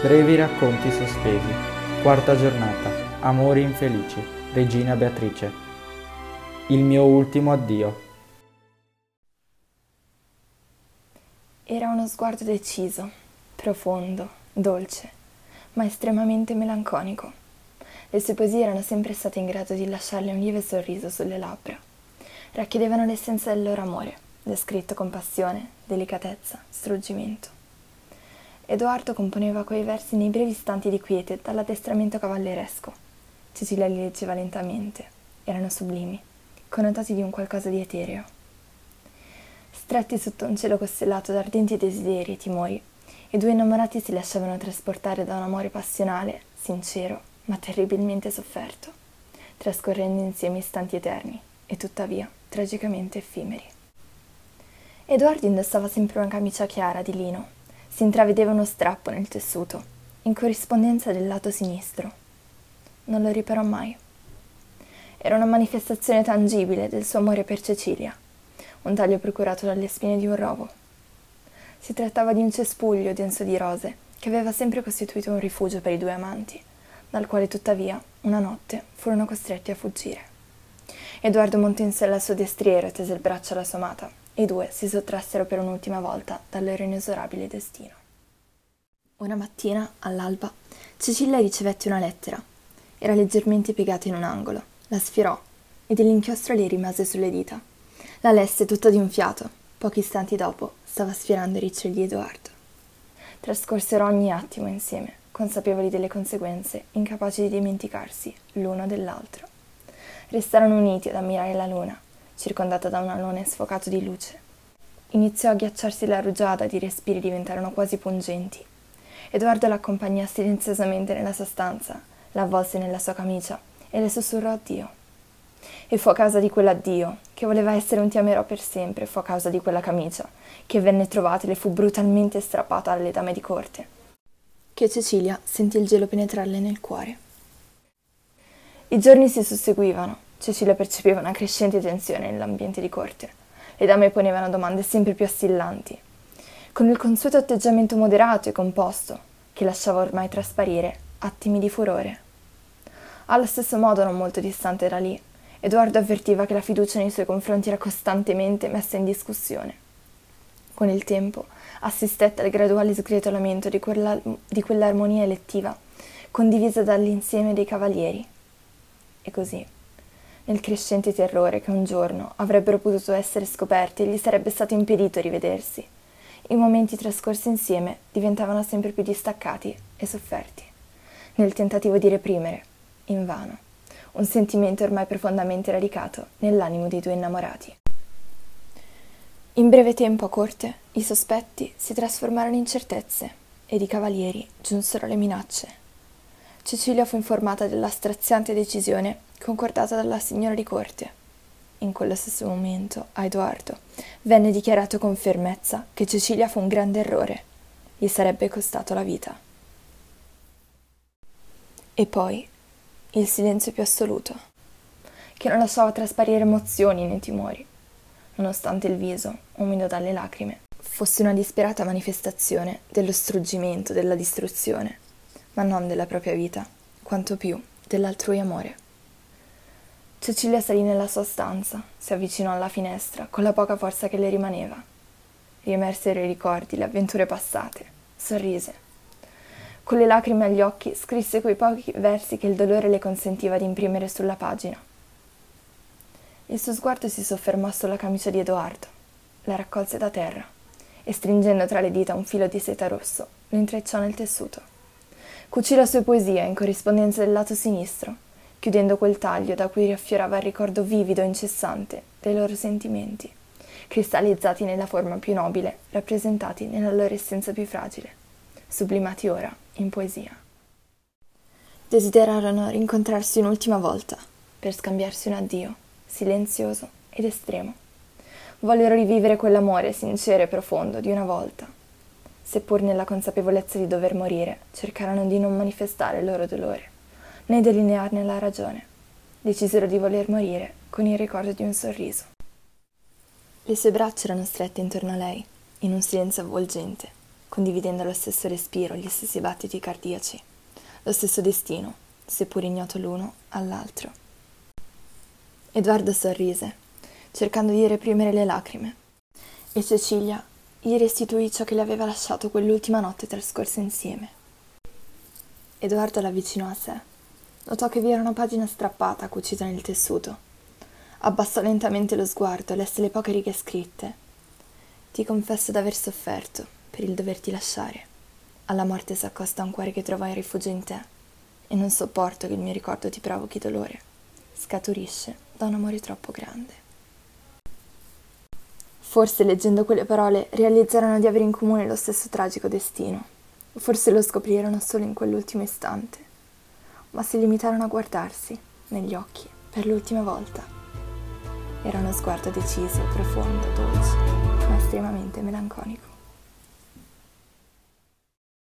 Brevi racconti sospesi. Quarta giornata. Amori infelici. Regina Beatrice. Il mio ultimo addio. Era uno sguardo deciso, profondo, dolce, ma estremamente melanconico. Le sue poesie erano sempre state in grado di lasciarle un lieve sorriso sulle labbra. Racchiudevano l'essenza del loro amore, descritto con passione, delicatezza, struggimento. Edoardo componeva quei versi nei brevi istanti di quiete dall'addestramento cavalleresco. Cecilia li leggeva lentamente. Erano sublimi, connotati di un qualcosa di etereo. Stretti sotto un cielo costellato da ardenti desideri e timori, i due innamorati si lasciavano trasportare da un amore passionale, sincero, ma terribilmente sofferto, trascorrendo insieme istanti eterni e tuttavia tragicamente effimeri. Edoardo indossava sempre una camicia chiara di lino si intravedeva uno strappo nel tessuto, in corrispondenza del lato sinistro. Non lo riparò mai. Era una manifestazione tangibile del suo amore per Cecilia, un taglio procurato dalle spine di un rovo. Si trattava di un cespuglio denso di rose che aveva sempre costituito un rifugio per i due amanti, dal quale tuttavia, una notte, furono costretti a fuggire. Edoardo montò in sella al suo destriero tese il braccio alla sua amata, i due si sottrassero per un'ultima volta dal loro inesorabile destino. Una mattina, all'alba, Cecilia ricevette una lettera. Era leggermente piegata in un angolo. La sfirò ed l'inchiostro le rimase sulle dita. La lesse tutta di un fiato. Pochi istanti dopo stava sfirando i riccioli di Edoardo. Trascorsero ogni attimo insieme, consapevoli delle conseguenze, incapaci di dimenticarsi l'uno dell'altro. Restarono uniti ad ammirare la luna, circondata da un alone sfocato di luce. Iniziò a ghiacciarsi la rugiada ed i respiri diventarono quasi pungenti. Edoardo l'accompagnò silenziosamente nella sua stanza, l'avvolse nella sua camicia e le sussurrò addio. E fu a causa di quell'addio, che voleva essere un ti amerò per sempre, fu a causa di quella camicia, che venne trovata e le fu brutalmente strappata alle dame di corte, che Cecilia sentì il gelo penetrarle nel cuore. I giorni si susseguivano Cecilia percepiva una crescente tensione nell'ambiente di corte. Le dame ponevano domande sempre più assillanti. Con il consueto atteggiamento moderato e composto, che lasciava ormai trasparire attimi di furore. Allo stesso modo, non molto distante da lì, Edoardo avvertiva che la fiducia nei suoi confronti era costantemente messa in discussione. Con il tempo assistette al graduale sgretolamento di, quella, di quell'armonia elettiva condivisa dall'insieme dei cavalieri. E così nel crescente terrore che un giorno avrebbero potuto essere scoperti e gli sarebbe stato impedito rivedersi. I momenti trascorsi insieme diventavano sempre più distaccati e sofferti, nel tentativo di reprimere, invano, un sentimento ormai profondamente radicato nell'animo dei due innamorati. In breve tempo a corte i sospetti si trasformarono in certezze ed i cavalieri giunsero le minacce. Cecilia fu informata della straziante decisione concordata dalla signora di corte. In quello stesso momento a Edoardo venne dichiarato con fermezza che Cecilia fu un grande errore, gli sarebbe costato la vita. E poi il silenzio più assoluto, che non lasciava trasparire emozioni né timori, nonostante il viso, umido dalle lacrime, fosse una disperata manifestazione dello struggimento, della distruzione, ma non della propria vita, quanto più dell'altrui amore. Cecilia salì nella sua stanza, si avvicinò alla finestra con la poca forza che le rimaneva. Riemersero i ricordi, le avventure passate, sorrise. Con le lacrime agli occhi scrisse quei pochi versi che il dolore le consentiva di imprimere sulla pagina. Il suo sguardo si soffermò sulla camicia di Edoardo, la raccolse da terra e stringendo tra le dita un filo di seta rosso, lo intrecciò nel tessuto. Cucì la sua poesia in corrispondenza del lato sinistro chiudendo quel taglio da cui riaffiorava il ricordo vivido e incessante dei loro sentimenti, cristallizzati nella forma più nobile, rappresentati nella loro essenza più fragile, sublimati ora in poesia. Desiderarono rincontrarsi un'ultima volta, per scambiarsi un addio, silenzioso ed estremo. Vollero rivivere quell'amore sincero e profondo di una volta. Seppur nella consapevolezza di dover morire, cercarono di non manifestare il loro dolore né delinearne la ragione. Decisero di voler morire con il ricordo di un sorriso. Le sue braccia erano strette intorno a lei, in un silenzio avvolgente, condividendo lo stesso respiro, gli stessi battiti cardiaci, lo stesso destino, seppur ignoto l'uno all'altro. Edoardo sorrise, cercando di reprimere le lacrime, e Cecilia gli restituì ciò che le aveva lasciato quell'ultima notte trascorsa insieme. Edoardo l'avvicinò a sé. Notò che vi era una pagina strappata cucita nel tessuto. Abbassò lentamente lo sguardo e lesse le poche righe scritte. Ti confesso d'aver sofferto per il doverti lasciare. Alla morte s'accosta un cuore che trovai rifugio in te e non sopporto che il mio ricordo ti provochi dolore. Scaturisce da un amore troppo grande. Forse leggendo quelle parole realizzarono di avere in comune lo stesso tragico destino. Forse lo scoprirono solo in quell'ultimo istante. Ma si limitarono a guardarsi negli occhi per l'ultima volta. Era uno sguardo deciso, profondo, dolce, ma estremamente melanconico.